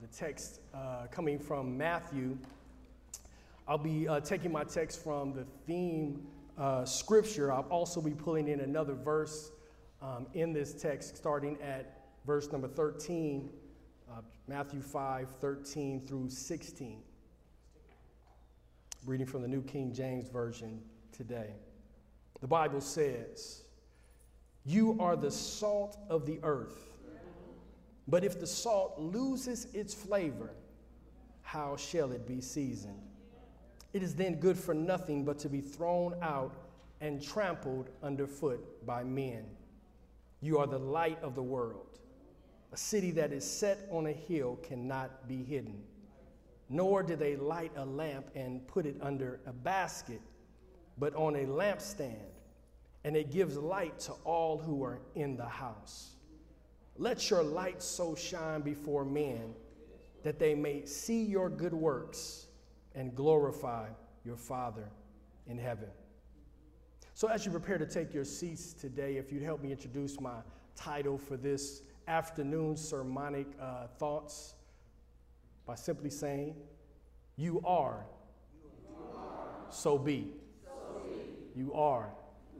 the text uh, coming from Matthew. I'll be uh, taking my text from the theme uh, scripture. I'll also be pulling in another verse um, in this text, starting at verse number 13, uh, Matthew 5 13 through 16. Reading from the New King James Version today. The Bible says, You are the salt of the earth. But if the salt loses its flavor, how shall it be seasoned? It is then good for nothing but to be thrown out and trampled underfoot by men. You are the light of the world. A city that is set on a hill cannot be hidden. Nor do they light a lamp and put it under a basket, but on a lampstand, and it gives light to all who are in the house. Let your light so shine before men that they may see your good works and glorify your Father in heaven. So, as you prepare to take your seats today, if you'd help me introduce my title for this afternoon's sermonic uh, thoughts by simply saying, You are, you are. So, be. so be. You are,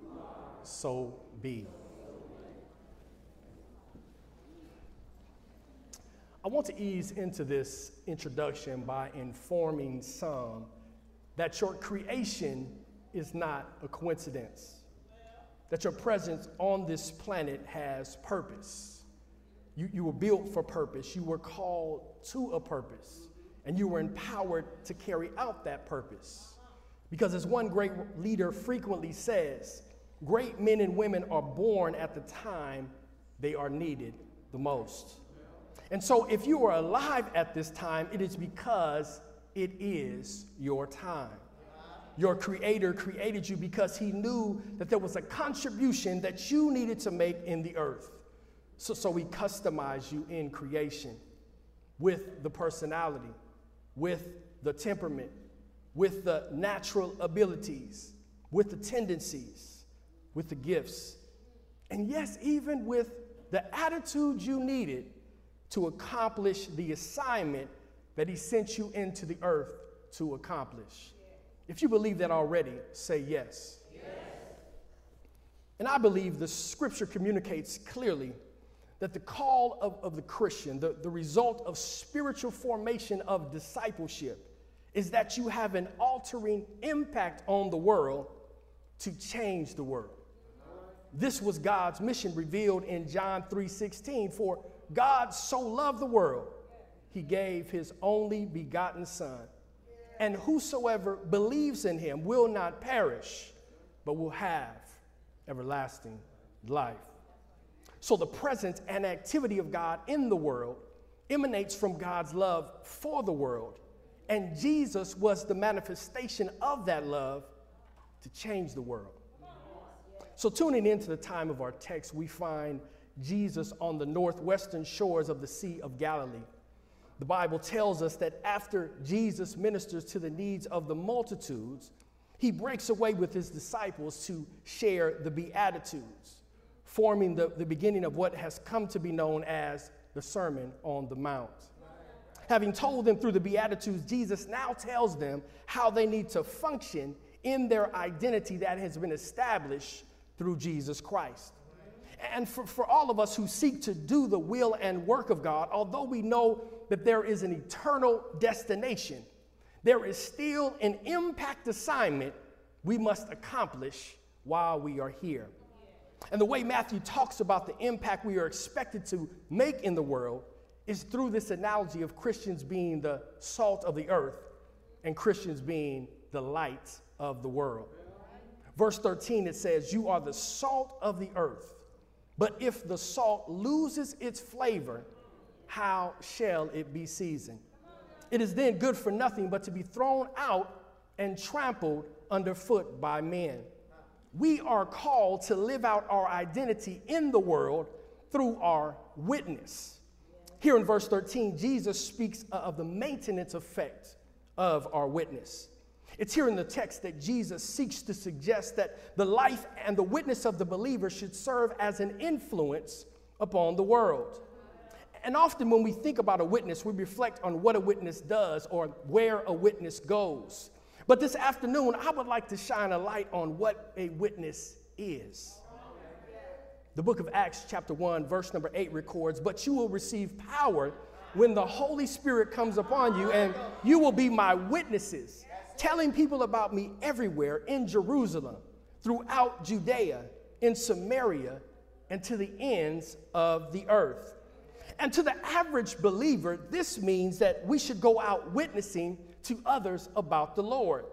you are. So be. I want to ease into this introduction by informing some that your creation is not a coincidence, that your presence on this planet has purpose. You, you were built for purpose, you were called to a purpose, and you were empowered to carry out that purpose. Because, as one great leader frequently says, great men and women are born at the time they are needed the most. And so, if you are alive at this time, it is because it is your time. Your Creator created you because He knew that there was a contribution that you needed to make in the earth. So, so He customized you in creation with the personality, with the temperament, with the natural abilities, with the tendencies, with the gifts, and yes, even with the attitude you needed to accomplish the assignment that He sent you into the earth to accomplish. If you believe that already, say yes. yes. And I believe the scripture communicates clearly that the call of, of the Christian, the, the result of spiritual formation of discipleship, is that you have an altering impact on the world to change the world. This was God's mission revealed in John 3:16 for God so loved the world, he gave his only begotten Son. And whosoever believes in him will not perish, but will have everlasting life. So the presence and activity of God in the world emanates from God's love for the world. And Jesus was the manifestation of that love to change the world. So, tuning into the time of our text, we find Jesus on the northwestern shores of the Sea of Galilee. The Bible tells us that after Jesus ministers to the needs of the multitudes, he breaks away with his disciples to share the Beatitudes, forming the, the beginning of what has come to be known as the Sermon on the Mount. Having told them through the Beatitudes, Jesus now tells them how they need to function in their identity that has been established through Jesus Christ. And for, for all of us who seek to do the will and work of God, although we know that there is an eternal destination, there is still an impact assignment we must accomplish while we are here. And the way Matthew talks about the impact we are expected to make in the world is through this analogy of Christians being the salt of the earth and Christians being the light of the world. Verse 13, it says, You are the salt of the earth. But if the salt loses its flavor, how shall it be seasoned? It is then good for nothing but to be thrown out and trampled underfoot by men. We are called to live out our identity in the world through our witness. Here in verse 13, Jesus speaks of the maintenance effect of our witness. It's here in the text that Jesus seeks to suggest that the life and the witness of the believer should serve as an influence upon the world. And often when we think about a witness, we reflect on what a witness does or where a witness goes. But this afternoon, I would like to shine a light on what a witness is. The book of Acts, chapter 1, verse number 8 records, But you will receive power when the Holy Spirit comes upon you, and you will be my witnesses, telling people about me everywhere in Jerusalem, throughout Judea, in Samaria, and to the ends of the earth. And to the average believer, this means that we should go out witnessing to others about the Lord.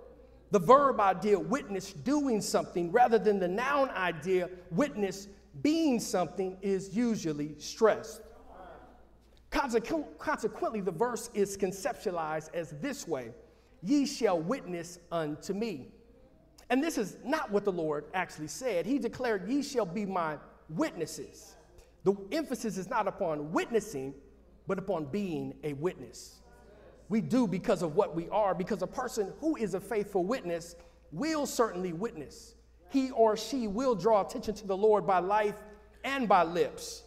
The verb idea, witness doing something, rather than the noun idea, witness being something, is usually stressed. Consequently, the verse is conceptualized as this way Ye shall witness unto me. And this is not what the Lord actually said. He declared, Ye shall be my witnesses. The emphasis is not upon witnessing, but upon being a witness. We do because of what we are, because a person who is a faithful witness will certainly witness. He or she will draw attention to the Lord by life and by lips.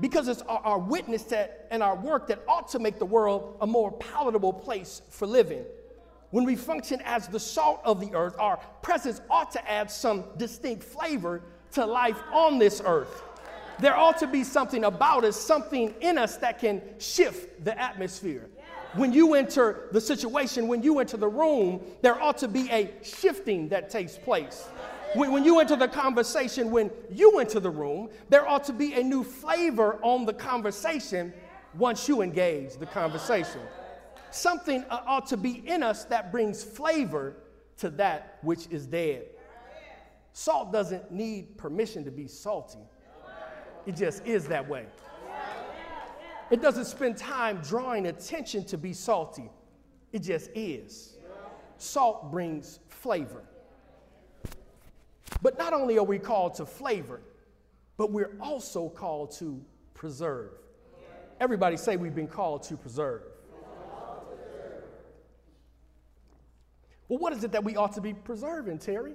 Because it's our, witness that, and our work that ought to make the world a more palatable place for living. When we function as the salt of the earth, our presence ought to add some distinct flavor to life on this earth. There ought to be something about us, something in us that can shift the atmosphere. When you enter the situation, when you enter the room, there ought to be a shifting that takes place. When, when you enter the conversation, when you enter the room, there ought to be a new flavor on the conversation once you engage the conversation. Something uh, ought to be in us that brings flavor to that which is dead. Salt doesn't need permission to be salty, it just is that way. It doesn't spend time drawing attention to be salty, it just is. Salt brings flavor. But not only are we called to flavor, but we're also called to preserve. Everybody say we've been called to preserve. Well, what is it that we ought to be preserving, Terry?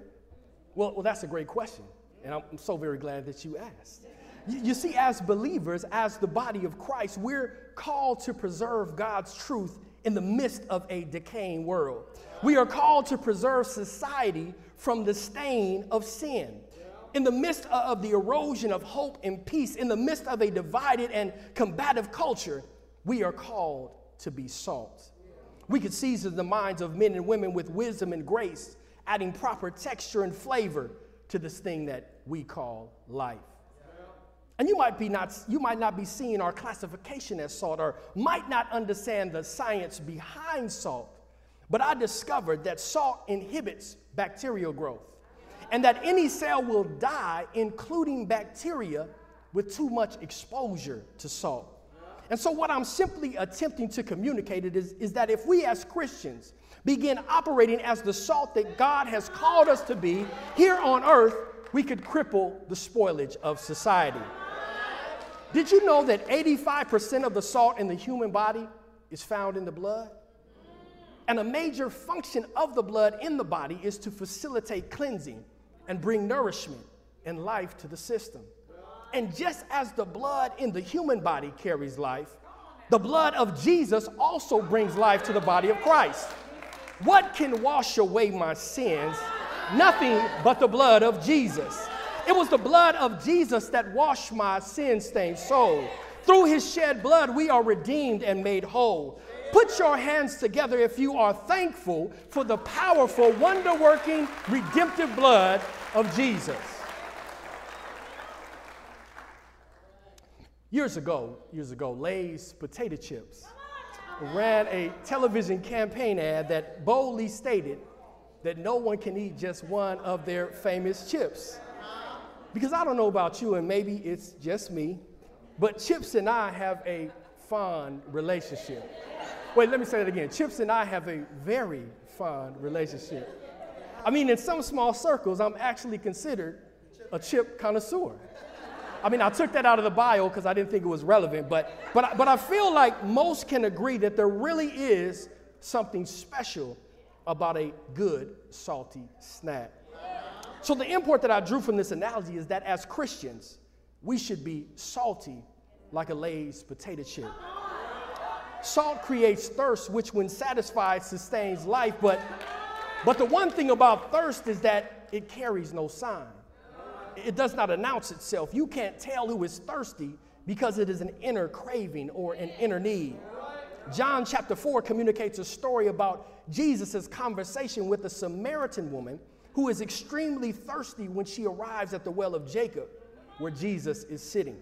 Well, well that's a great question, and I'm, so very glad that you asked. You, you see, as believers, as the body of Christ, we're called to preserve God's truth in the midst of a decaying world. We are called to preserve society from the stain of sin. In the midst of the erosion of hope and peace, in the midst of a divided and combative culture, we are called to be salt. We could season the minds of men and women with wisdom and grace, adding proper texture and flavor to this thing that we call life. And you might, be not, you might not be seeing our classification as salt or might not understand the science behind salt. But I discovered that salt inhibits bacterial growth and that any cell will die, including bacteria, with too much exposure to salt. And so, what I'm simply attempting to communicate is, is that if we as Christians begin operating as the salt that God has called us to be here on earth, we could cripple the spoilage of society. Did you know that 85% of the salt in the human body is found in the blood? And a major function of the blood in the body is to facilitate cleansing and bring nourishment and life to the system. And just as the blood in the human body carries life, the blood of Jesus also brings life to the body of Christ. What can wash away my sins? Nothing but the blood of Jesus. It was the blood of Jesus that washed my sin stained soul. Through his shed blood, we are redeemed and made whole. Put your hands together if you are thankful for the powerful, wonder working, redemptive blood of Jesus. Years ago, years ago, Lay's potato chips ran a television campaign ad that boldly stated that no one can eat just one of their famous chips. Because I don't know about you, and maybe it's just me, but Chips and I have a fond relationship. Wait, let me say that again. Chips and I have a very fond relationship. I mean, in some small circles, I'm actually considered a chip connoisseur. I mean, I took that out of the bio because I didn't think it was relevant, but, but, but I feel like most can agree that there really is something special about a good salty snack. So, the import that I drew from this analogy is that as Christians, we should be salty like a Lay's potato chip. Salt creates thirst, which, when satisfied, sustains life. But, but the one thing about thirst is that it carries no sign. It does not announce itself. You can't tell who is thirsty because it is an inner craving or an inner need. John chapter 4 communicates a story about Jesus' conversation with a Samaritan woman who is extremely thirsty when she arrives at the well of Jacob, where Jesus is sitting.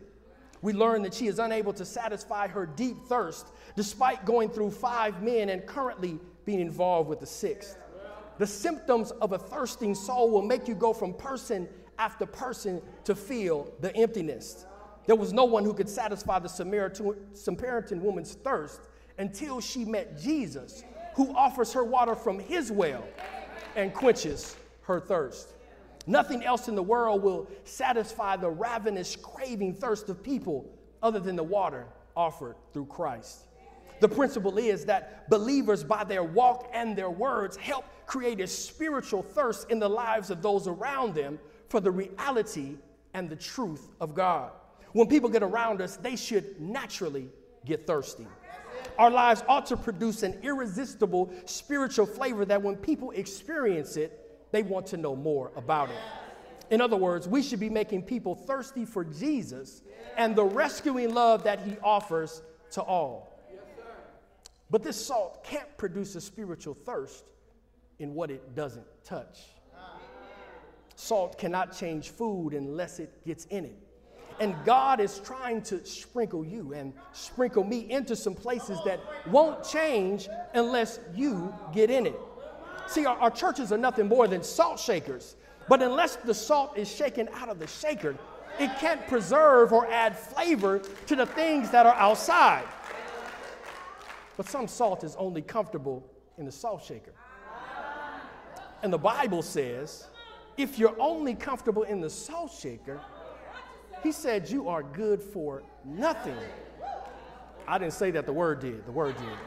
We learn that she is unable to satisfy her deep thirst despite going through five men and currently being involved with the sixth. The symptoms of a thirsting soul will make you go from person after person to feel the emptiness. There was no one who could satisfy the Samaritan, woman's thirst until she met Jesus, who offers her water from his well and quenches her thirst. Nothing else in the world will satisfy the ravenous, craving thirst of people other than the water offered through Christ. The principle is that believers, by their walk and their words, help create a spiritual thirst in the lives of those around them for the reality and the truth of God. When people get around us, they should naturally get thirsty. Our lives ought to produce an irresistible spiritual flavor that when people experience it, they want to know more about it. In other words, we should be making people thirsty for Jesus and the rescuing love that he offers to all. But this salt can't produce a spiritual thirst in what it doesn't touch. Salt cannot change food unless it gets in it. And God is trying to sprinkle you and sprinkle me into some places that won't change unless you get in it. See, our, our churches are nothing more than salt shakers. But unless the salt is shaken out of the shaker, it can't preserve or add flavor to the things that are outside. But some salt is only comfortable in the salt shaker. And the Bible says, if you're only comfortable in the salt shaker, he said you are good for nothing. I didn't say that the word did, the word did.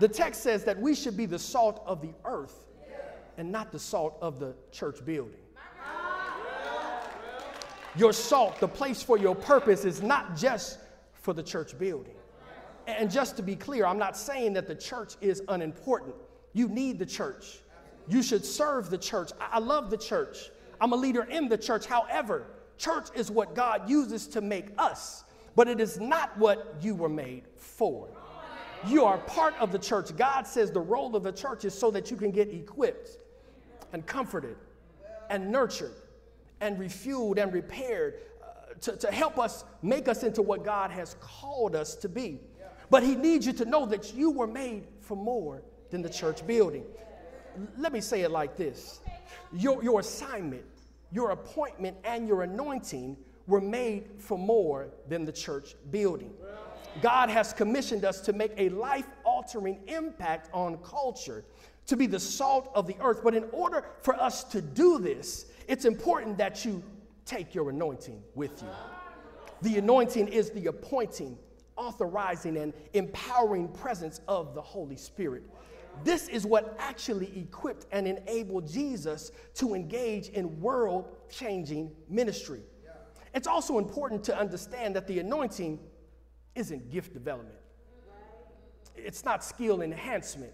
The text says that we should be the salt of the earth and not the salt of the church building. Your salt, the place for your purpose, is not just for the church building. And just to be clear, I'm not saying that the church is unimportant. You need the church. You should serve the church. I love the church. I'm a leader in the church. However, church is what God uses to make us, but it is not what you were made for. You are part of the church. God says the role of the church is so that you can get equipped and comforted and nurtured and refueled and repaired uh, to, to help us make us into what God has called us to be. But He needs you to know that you were made for more than the church building. Let me say it like this your, your assignment, your appointment, and your anointing were made for more than the church building. God has commissioned us to make a life altering impact on culture, to be the salt of the earth. But in order for us to do this, it's important that you take your anointing with you. The anointing is the appointing, authorizing, and empowering presence of the Holy Spirit. This is what actually equipped and enabled Jesus to engage in world changing ministry. It's also important to understand that the anointing isn't gift development, it's not skill enhancement.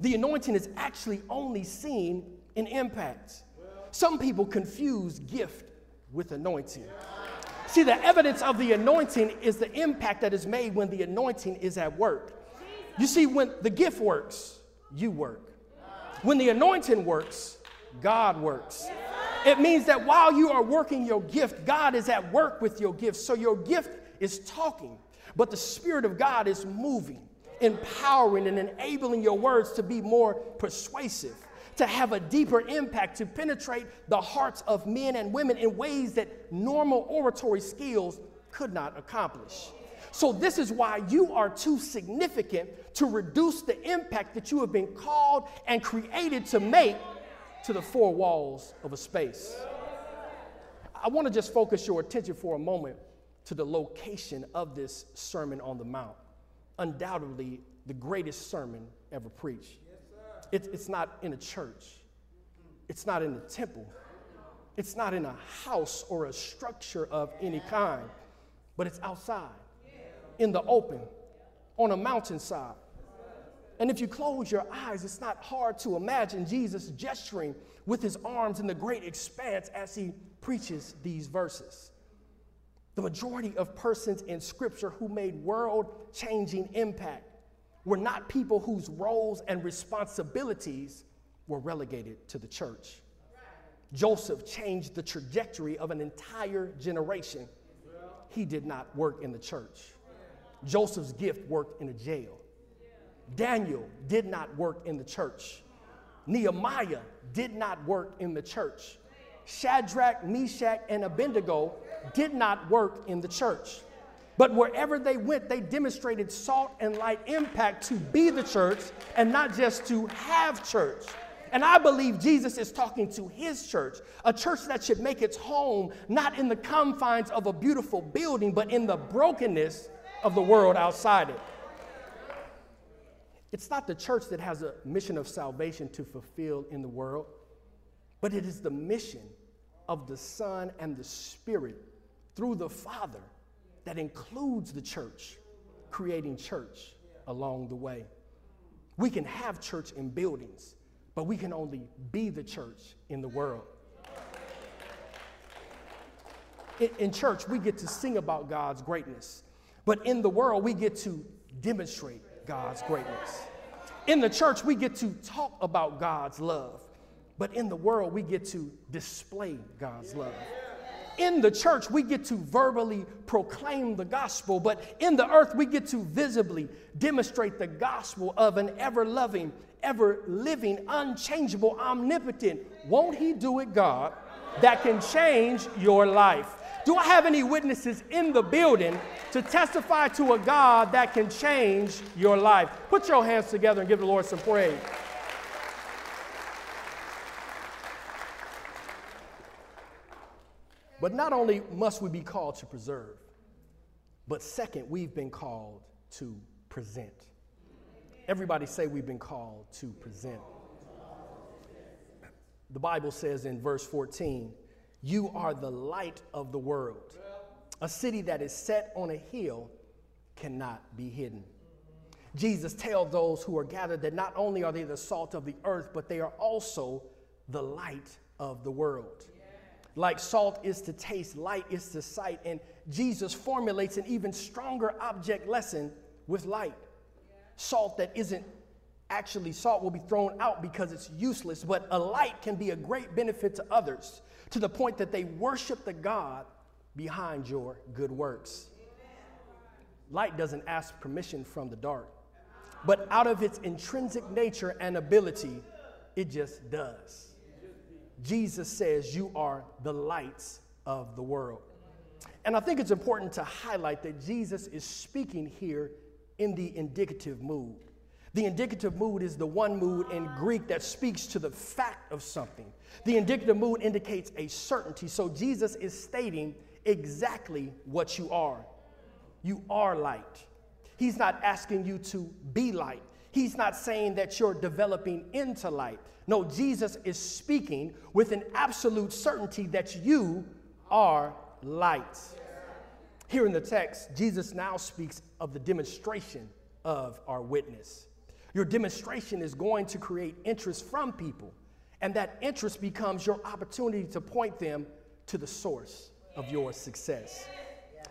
The anointing is actually only seen in impact. Some people confuse gift with anointing. See, the evidence of the anointing is the impact that is made when the anointing is at work. You see, when the gift works, you work. When the anointing works, God works. It means that while you are working your gift, God is at work with your gift. So your gift is talking, but the Spirit of God is moving, empowering, and enabling your words to be more persuasive, to have a deeper impact, to penetrate the hearts of men and women in ways that normal oratory skills could not accomplish. So, this is why you are too significant to reduce the impact that you have been called and created to make to the four walls of a space. I want to just focus your attention for a moment to the location of this Sermon on the Mount. Undoubtedly, the greatest sermon ever preached. Yes, it's not in a church, it's not in the temple, it's not in a house or a structure of any kind, but it's outside, in the open, on a mountainside. And if you close your eyes, it's not hard to imagine Jesus gesturing with his arms in the great expanse as he preaches these verses. The majority of persons in Scripture who made world changing impact were not people whose roles and responsibilities were relegated to the church. Joseph changed the trajectory of an entire generation. He did not work in the church. Joseph's gift worked in a jail. Daniel did not work in the church. Nehemiah did not work in the church. Shadrach, Meshach, and Abednego did not work in the church. But wherever they went, they demonstrated salt and light impact to be the church and not just to have church. And I believe Jesus is talking to his church, a church that should make its home not in the confines of a beautiful building, but in the brokenness of the world outside it. It's not the church that has a mission of salvation to fulfill in the world, but it is the mission of the Son and the Spirit through the Father that includes the church, creating church along the way. We can have church in buildings, but we can only be the church in the world. In, church, we get to sing about God's greatness, but in the world, we get to demonstrate God's greatness. In the church, we get to talk about God's love, but in the world, we get to display God's love. In the church, we get to verbally proclaim the gospel, but in the earth, we get to visibly demonstrate the gospel of an ever loving, ever living, unchangeable, omnipotent. Won't He do it, God, that can change your life? Do I have any witnesses in the building to testify to a God that can change your life? Put your hands together and give the Lord some praise. But not only must we be called to preserve, but second, we've been called to present. Everybody say we've been called to present. The Bible says in verse 14, you are the light of the world. A city that is set on a hill cannot be hidden. Jesus tells those who are gathered that not only are they the salt of the earth, but they are also the light of the world. Like salt is to taste, light is to sight, and Jesus formulates an even stronger object lesson with light. Salt that isn't actually salt will be thrown out because it's useless, but a light can be a great benefit to others to the point that they worship the God behind your good works. Light doesn't ask permission from the dark, but out of its intrinsic nature and ability, it just does. Jesus says, You are the lights of the world. And I think it's important to highlight that Jesus is speaking here in the indicative mood. The indicative mood is the one mood in Greek that speaks to the fact of something. The indicative mood indicates a certainty. So Jesus is stating exactly what you are. You are light. He's not asking you to be light. He's not saying that you're developing into light. No, Jesus is speaking with an absolute certainty that you are light. Here in the text, Jesus now speaks of the demonstration of our witness. Your demonstration is going to create interest from people, and that interest becomes your opportunity to point them to the source of your success.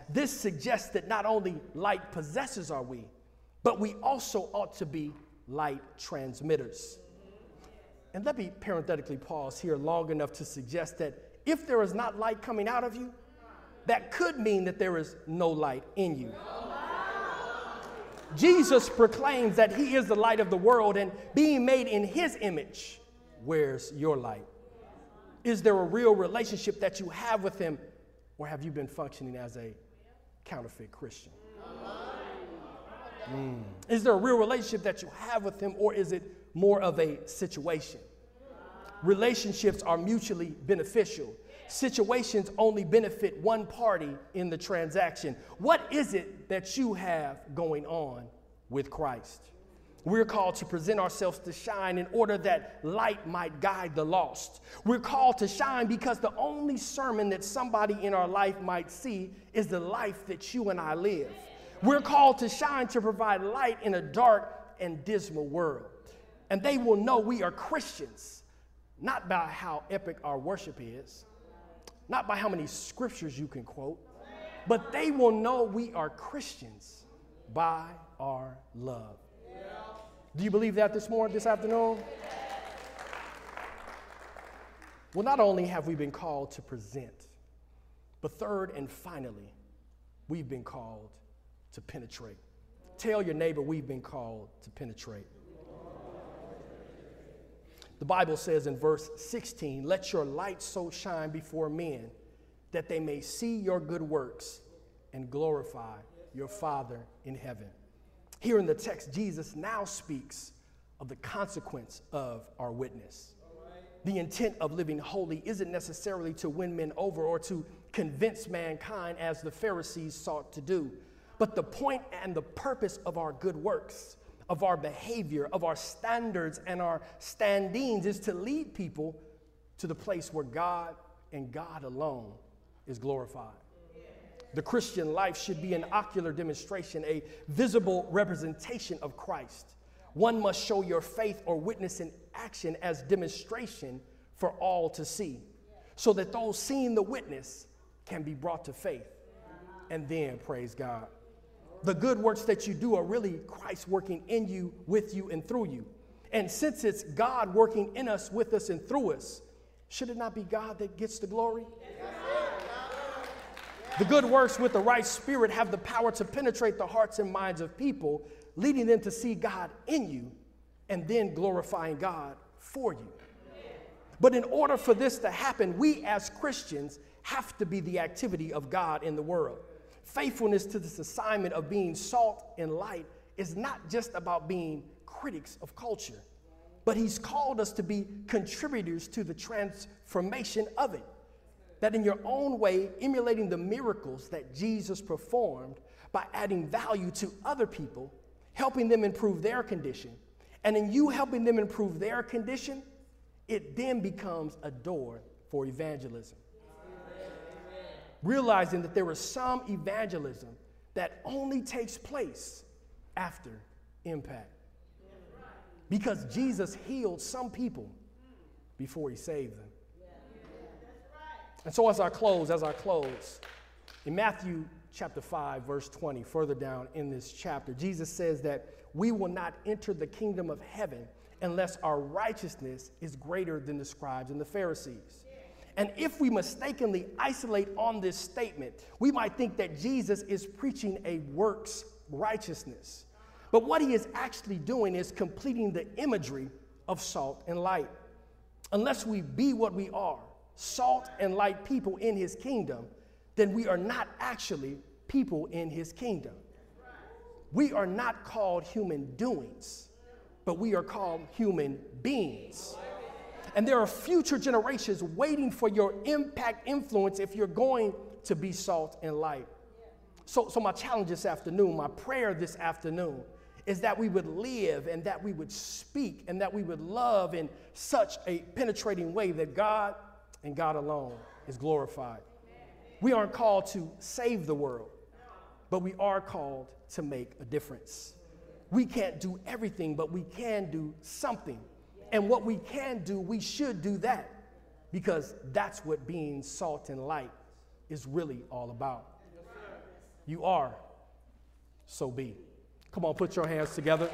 This suggests that not only light possessors are we, but we also ought to be light transmitters. And let me parenthetically pause here long enough to suggest that if there is not light coming out of you, that could mean that there is no light in you. Jesus proclaims that he is the light of the world, and being made in his image, where's your light? Is there a real relationship that you have with him, or have you been functioning as a counterfeit Christian? Mm. Is there a real relationship that you have with him, or is it more of a situation? Relationships are mutually beneficial situations only benefit one party in the transaction. What is it that you have going on with Christ? We're called to present ourselves to shine in order that light might guide the lost. We're called to shine because the only sermon that somebody in our life might see is the life that you and I live. We're called to shine to provide light in a dark and dismal world. And they will know we are Christians, not by how epic our worship is, not by how many scriptures you can quote, but they will know we are Christians by our love. Do you believe that this morning, this afternoon? Well, not only have we been called to present, but third and finally, we've been called to penetrate. Tell your neighbor we've been called to penetrate. The Bible says in verse 16, Let your light so shine before men that they may see your good works and glorify your Father in heaven. Here in the text, Jesus now speaks of the consequence of our witness. The intent of living holy isn't necessarily to win men over or to convince mankind as the Pharisees sought to do, but the point and the purpose of our good works, of our behavior, of our standards and our standings is to lead people to the place where God and God alone is glorified. The Christian life should be an ocular demonstration, a visible representation of Christ. One must show your faith or witness in action as demonstration for all to see, so that those seeing the witness can be brought to faith. And then, praise God. The good works that you do are really Christ working in you, with you, and through you. And since it's God working in us, with us, and through us, should it not be God that gets the glory? The good works with the right spirit have the power to penetrate the hearts and minds of people, leading them to see God in you and then glorifying God for you. But in order for this to happen, we as Christians have to be the activity of God in the world. Faithfulness to this assignment of being salt and light is not just about being critics of culture, but He's called us to be contributors to the transformation of it that in your own way, emulating the miracles that Jesus performed by adding value to other people, helping them improve their condition, and in you helping them improve their condition, it then becomes a door for evangelism. Realizing that there is some evangelism that only takes place after impact. Because Jesus healed some people before he saved them. And so, as I close, as I close, in Matthew chapter 5, verse 20, further down in this chapter, Jesus says that we will not enter the kingdom of heaven unless our righteousness is greater than the scribes and the Pharisees. And if we mistakenly isolate on this statement, we might think that Jesus is preaching a works righteousness. But what he is actually doing is completing the imagery of salt and light. Unless we be what we are, salt and light people in his kingdom, then we are not actually people in his kingdom. We are not called human doings, but we are called human beings. And there are future generations waiting for your impact influence if you're going to be salt and light. So, so my challenge this afternoon, my prayer this afternoon, is that we would live and that we would speak and that we would love in such a penetrating way that God and God alone is glorified. We aren't called to save the world, but we are called to make a difference. We can't do everything, but we can do something. And what we can do, we should do that because that's what being salt and light is really all about. You are, so be. Come on, put your hands together.